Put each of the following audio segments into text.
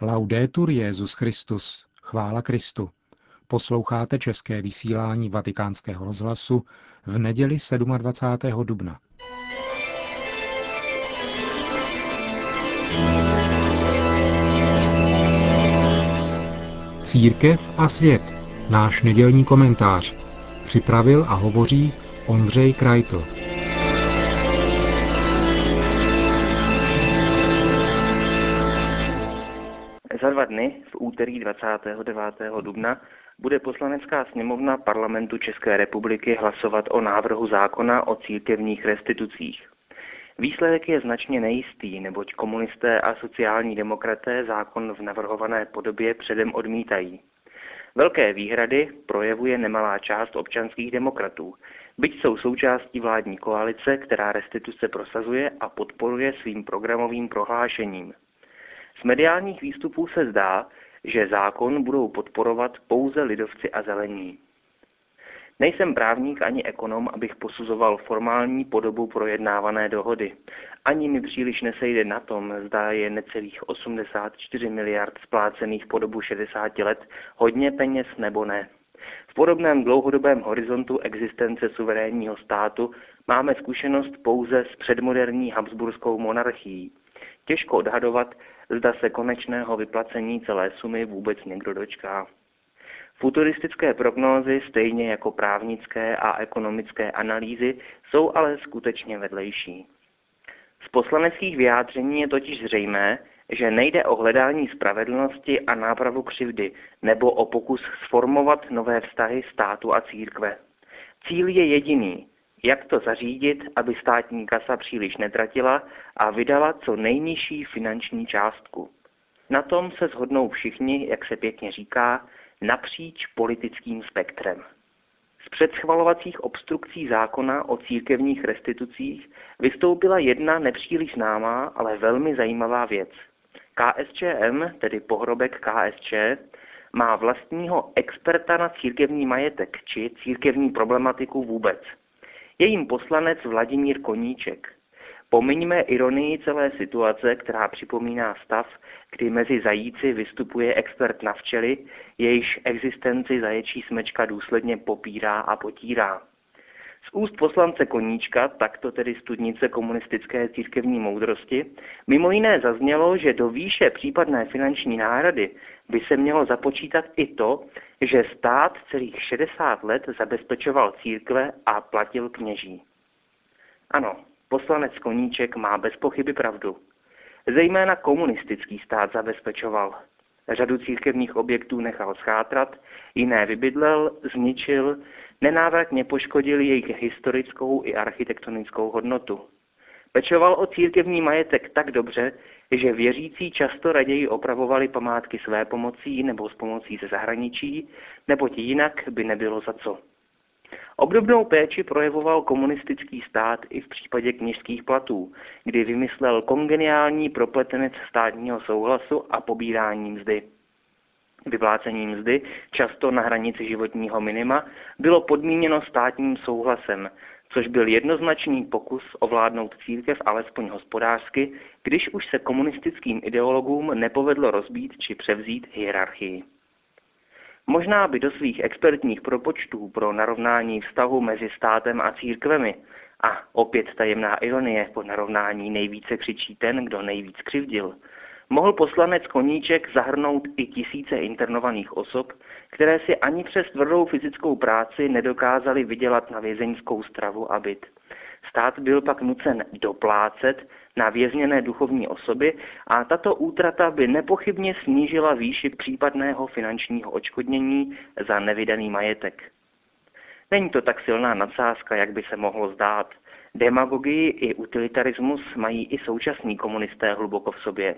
Laudetur Jezus Christus. Chvála Kristu. Posloucháte české vysílání Vatikánského rozhlasu v neděli 27. dubna. Církev a svět. Náš nedělní komentář. Připravil a hovoří Ondřej Krajtl. Za dva dny, v úterý 29. dubna, bude poslanecká sněmovna parlamentu České republiky hlasovat o návrhu zákona o církevních restitucích. Výsledek je značně nejistý, neboť komunisté a sociální demokraté zákon v navrhované podobě předem odmítají. Velké výhrady projevuje nemalá část občanských demokratů, byť jsou součástí vládní koalice, která restituce prosazuje a podporuje svým programovým prohlášením. Z mediálních výstupů se zdá, že zákon budou podporovat pouze lidovci a zelení. Nejsem právník ani ekonom, abych posuzoval formální podobu projednávané dohody. Ani mi příliš nesejde na tom, zda je necelých 84 miliard splácených po dobu 60 let hodně peněz nebo ne. V podobném dlouhodobém horizontu existence suverénního státu máme zkušenost pouze s předmoderní habsburskou monarchií. Těžko odhadovat, zda se konečného vyplacení celé sumy vůbec někdo dočká. Futuristické prognózy, stejně jako právnické a ekonomické analýzy, jsou ale skutečně vedlejší. Z poslaneckých vyjádření je totiž zřejmé, že nejde o hledání spravedlnosti a nápravu křivdy nebo o pokus sformovat nové vztahy státu a církve. Cíl je jediný, jak to zařídit, aby státní kasa příliš netratila a vydala co nejnižší finanční částku. Na tom se shodnou všichni, jak se pěkně říká, napříč politickým spektrem. Z předschvalovacích obstrukcí zákona o církevních restitucích vystoupila jedna nepříliš známá, ale velmi zajímavá věc. KSČM, tedy pohrobek KSČ, má vlastního experta na církevní majetek či církevní problematiku vůbec. Je jim poslanec Vladimír Koníček. Pomiňme ironii celé situace, která připomíná stav, kdy mezi zajíci vystupuje expert na včely, jejíž existenci zaječí smečka důsledně popírá a potírá. Z úst poslance Koníčka, takto tedy studnice komunistické církevní moudrosti, mimo jiné zaznělo, že do výše případné finanční náhrady by se mělo započítat i to, že stát celých 60 let zabezpečoval církve a platil kněží. Ano, poslanec Koníček má bez pochyby pravdu. Zejména komunistický stát zabezpečoval. Řadu církevních objektů nechal schátrat, jiné vybydlel, zničil, nenávratně poškodil jejich historickou i architektonickou hodnotu. Pečoval o církevní majetek tak dobře, že věřící často raději opravovali památky své pomocí nebo s pomocí ze zahraničí, neboť jinak by nebylo za co. Obdobnou péči projevoval komunistický stát i v případě kněžských platů, kdy vymyslel kongeniální propletenec státního souhlasu a pobírání mzdy. Vyplácení mzdy, často na hranici životního minima, bylo podmíněno státním souhlasem, což byl jednoznačný pokus ovládnout církev alespoň hospodářsky, když už se komunistickým ideologům nepovedlo rozbít či převzít hierarchii. Možná by do svých expertních propočtů pro narovnání vztahu mezi státem a církvemi a opět tajemná ironie po narovnání nejvíce křičí ten, kdo nejvíc křivdil, mohl poslanec Koníček zahrnout i tisíce internovaných osob, které si ani přes tvrdou fyzickou práci nedokázali vydělat na vězeňskou stravu a byt. Stát byl pak nucen doplácet na vězněné duchovní osoby a tato útrata by nepochybně snížila výši případného finančního očkodnění za nevydaný majetek. Není to tak silná nadsázka, jak by se mohlo zdát. Demagogii i utilitarismus mají i současní komunisté hluboko v sobě.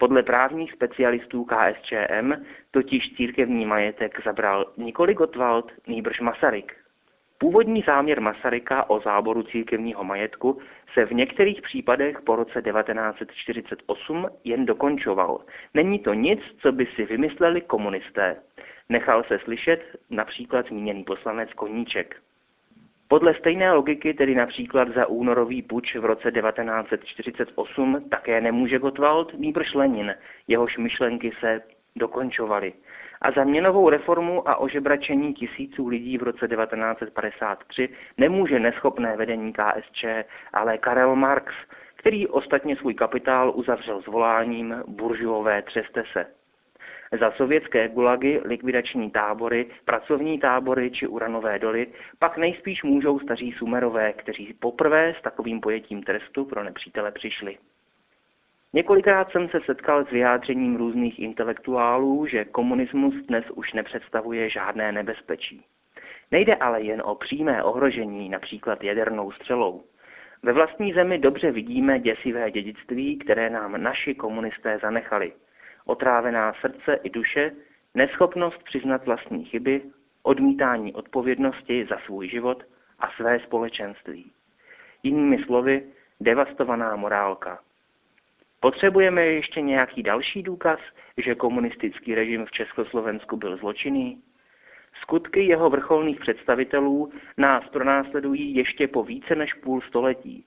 Podle právních specialistů KSČM totiž církevní majetek zabral nikoli Gottwald, nýbrž Masaryk. Původní záměr Masaryka o záboru církevního majetku se v některých případech po roce 1948 jen dokončoval. Není to nic, co by si vymysleli komunisté. Nechal se slyšet například zmíněný poslanec Koníček. Podle stejné logiky, tedy například za únorový puč v roce 1948, také nemůže Gottwald, nýbrž Lenin, jehož myšlenky se dokončovaly. A za měnovou reformu a ožebračení tisíců lidí v roce 1953 nemůže neschopné vedení KSČ, ale Karel Marx, který ostatně svůj kapitál uzavřel s voláním buržuové třeste se. Za sovětské gulagy, likvidační tábory, pracovní tábory či uranové doly pak nejspíš můžou staří sumerové, kteří poprvé s takovým pojetím trestu pro nepřítele přišli. Několikrát jsem se setkal s vyjádřením různých intelektuálů, že komunismus dnes už nepředstavuje žádné nebezpečí. Nejde ale jen o přímé ohrožení, například jadernou střelou. Ve vlastní zemi dobře vidíme děsivé dědictví, které nám naši komunisté zanechali – otrávená srdce i duše, neschopnost přiznat vlastní chyby, odmítání odpovědnosti za svůj život a své společenství. Jinými slovy, devastovaná morálka. Potřebujeme ještě nějaký další důkaz, že komunistický režim v Československu byl zločinný? Skutky jeho vrcholných představitelů nás pronásledují ještě po více než půl století.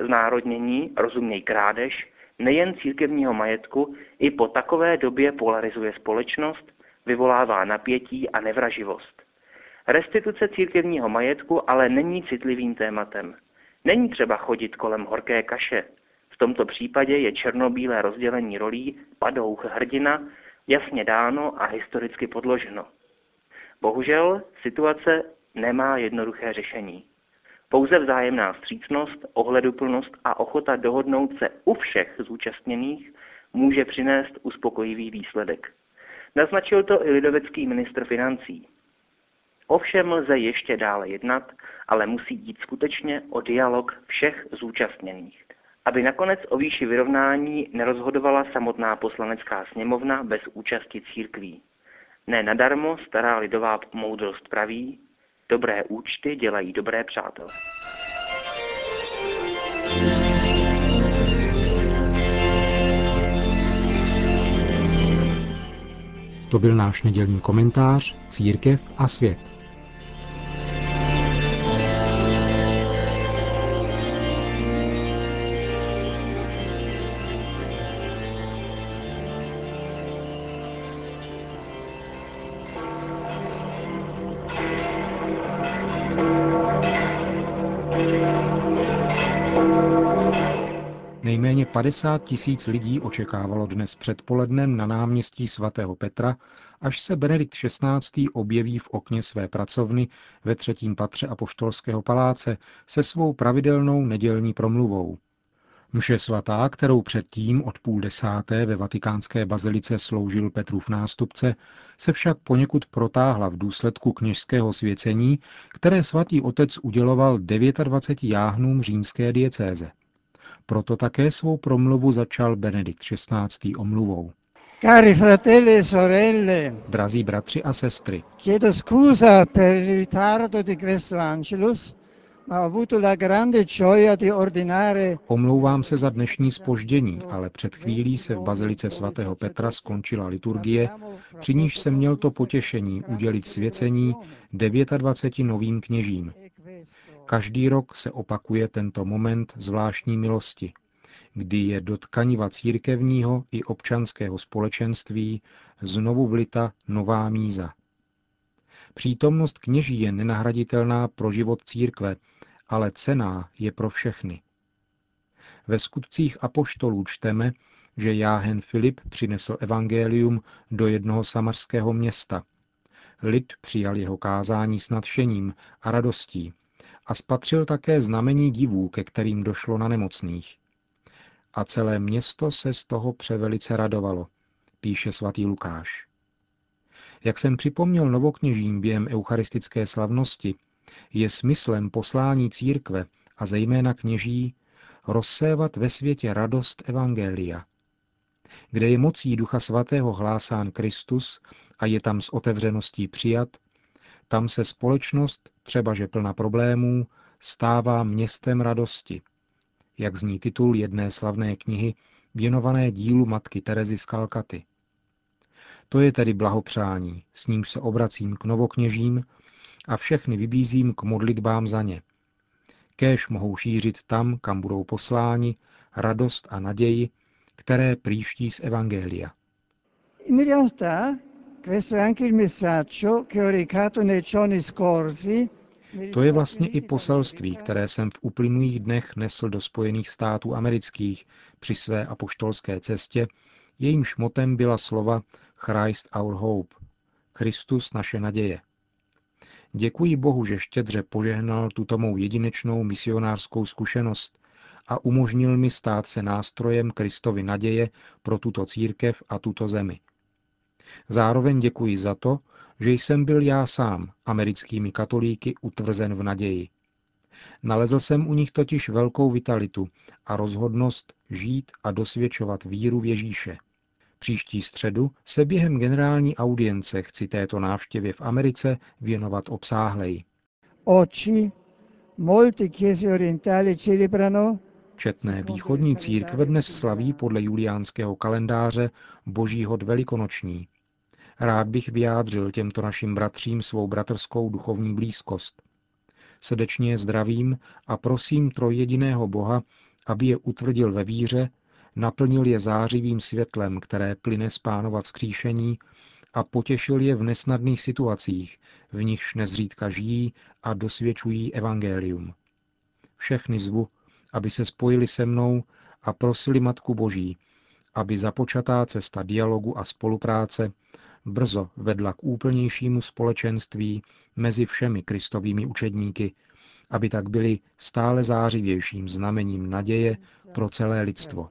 Znárodnění, rozuměj krádež, nejen církevního majetku, i po takové době polarizuje společnost, vyvolává napětí a nevraživost. Restituce církevního majetku ale není citlivým tématem. Není třeba chodit kolem horké kaše. V tomto případě je černobílé rozdělení rolí padouch hrdina jasně dáno a historicky podloženo. Bohužel situace nemá jednoduché řešení. Pouze vzájemná střícnost, ohleduplnost a ochota dohodnout se u všech zúčastněných může přinést uspokojivý výsledek. Naznačil to i lidovecký ministr financí. Ovšem lze ještě dále jednat, ale musí jít skutečně o dialog všech zúčastněných. Aby nakonec o výši vyrovnání nerozhodovala samotná poslanecká sněmovna bez účasti církví. Ne nadarmo stará lidová moudrost praví, Dobré účty dělají dobré přátelé. To byl náš nedělní komentář Církev a svět. 50 tisíc lidí očekávalo dnes předpolednem na náměstí svatého Petra, až se Benedikt XVI. objeví v okně své pracovny ve třetím patře Apoštolského paláce se svou pravidelnou nedělní promluvou. Mše svatá, kterou předtím od půl desáté ve vatikánské bazilice sloužil Petrův nástupce, se však poněkud protáhla v důsledku kněžského svěcení, které svatý otec uděloval 29 jáhnům římské diecéze. Proto také svou promluvu začal Benedikt XVI. omluvou. Cari fratelli e sorelle, Drazí bratři a sestry, chiedo scusa per il ritardo di questo Angelus, ma ho avuto la grande gioia di ordinare omlouvám se za dnešní spoždění, ale před chvílí se v bazilice svatého Petra skončila liturgie, při níž jsem měl to potěšení udělit svěcení 29 novým kněžím. Každý rok se opakuje tento moment zvláštní milosti, kdy je do tkaniva církevního i občanského společenství znovu vlita nová míza. Přítomnost kněží je nenahraditelná pro život církve, ale cená je pro všechny. Ve skutcích apoštolů čteme, že Jáhen Filip přinesl evangelium do jednoho samarského města. Lid přijal jeho kázání s nadšením a radostí a spatřil také znamení divů, ke kterým došlo na nemocných. A celé město se z toho převelice radovalo, píše svatý Lukáš. Jak jsem připomněl novokněžím během eucharistické slavnosti, je smyslem poslání církve a zejména kněží rozsévat ve světě radost Evangelia. Kde je mocí Ducha Svatého hlásán Kristus a je tam s otevřeností přijat, tam se společnost, třeba že plna problémů, stává městem radosti. Jak zní titul jedné slavné knihy věnované dílu matky Terezy z Kalkaty. To je tedy blahopřání, s nímž se obracím k novokněžím a všechny vybízím k modlitbám za ně. Kéž mohou šířit tam, kam budou posláni, radost a naději, které příští z Evangelia. Questo è anche il messaggio che ho recato nei giorni scorsi To je vlastně i poselství, které jsem v uplynulých dnech nesl do Spojených států amerických při své apoštolské cestě, jejímž motem byla slova Christ our hope, Kristus naše naděje. Děkuji Bohu, že štědře požehnal tuto mou jedinečnou misionářskou zkušenost a umožnil mi stát se nástrojem Kristovy naděje pro tuto církev a tuto zemi. Zároveň děkuji za to, že jsem byl já sám, americkými katolíky, utvrzen v naději. Nalezl jsem u nich totiž velkou vitalitu a rozhodnost žít a dosvědčovat víru v Ježíše. Příští středu se během generální audience chci této návštěvě v Americe věnovat obsáhleji. Oggi molte chiese orientali celebrano Četné východní církve dnes slaví podle juliánského kalendáře Boží hod velikonoční. Rád bych vyjádřil těmto našim bratřím svou bratrskou duchovní blízkost. Srdečně je zdravím a prosím trojjediného Boha, aby je utvrdil ve víře, naplnil je zářivým světlem, které plyne z pánova vzkříšení a potěšil je v nesnadných situacích, v nichž nezřídka žijí a dosvědčují evangelium. Všechny zvu, aby se spojili se mnou a prosili Matku Boží, aby započatá cesta dialogu a spolupráce brzo vedla k úplnějšímu společenství mezi všemi kristovými učedníky, aby tak byli stále zářivějším znamením naděje pro celé lidstvo.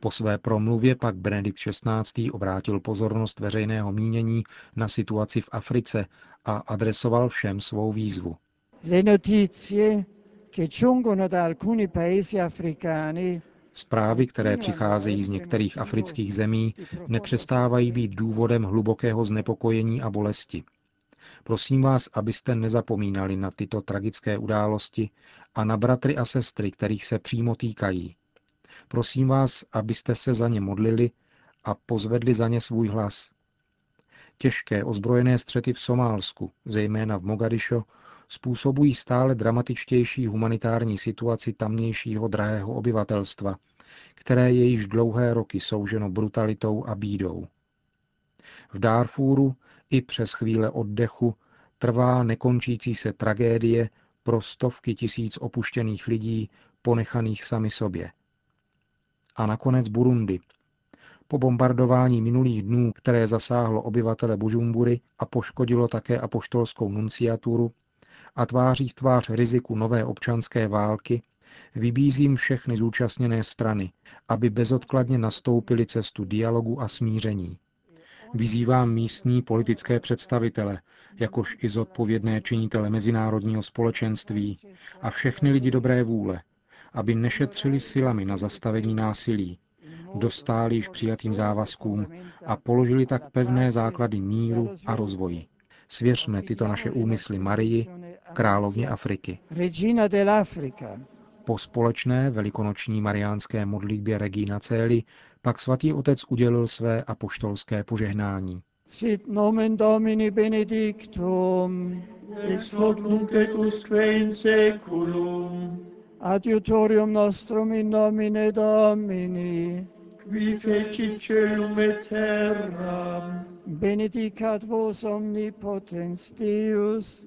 Po své promluvě pak Benedikt XVI. obrátil pozornost veřejného mínění na situaci v Africe a adresoval všem svou výzvu. Le notizie che giungono da alcuni paesi africani Zprávy, které přicházejí z některých afrických zemí, nepřestávají být důvodem hlubokého znepokojení a bolesti. Prosím vás, abyste nezapomínali na tyto tragické události a na bratry a sestry, kterých se přímo týkají. Prosím vás, abyste se za ně modlili a pozvedli za ně svůj hlas. Těžké ozbrojené střety v Somálsku, zejména v Mogadišo, způsobují stále dramatičtější humanitární situaci tamnějšího drahého obyvatelstva, které je již dlouhé roky souženo brutalitou a bídou. V Darfúru i přes chvíle oddechu trvá nekončící se tragédie pro stovky tisíc opuštěných lidí, ponechaných sami sobě. A nakonec Burundi. Po bombardování minulých dnů, které zasáhlo obyvatele Bužumbury a poškodilo také apoštolskou nunciaturu, a tváří v tvář riziku nové občanské války, vybízím všechny zúčastněné strany, aby bezodkladně nastoupili cestu dialogu a smíření. Vyzývám místní politické představitele, jakož i zodpovědné činitele mezinárodního společenství a všechny lidi dobré vůle, aby nešetřili silami na zastavení násilí, dostáli již přijatým závazkům a položili tak pevné základy míru a rozvoji. Svěřme tyto naše úmysly Marii, královně Afriky. Po společné velikonoční mariánské modlitbě Regina Celi pak svatý otec udělil své apoštolské požehnání. Sit nomen Domini benedictum, ex hoc nunc et usque in seculum, adiutorium nostrum in nomine Domini, qui fecit celum et terram, benedicat vos omnipotens Deus,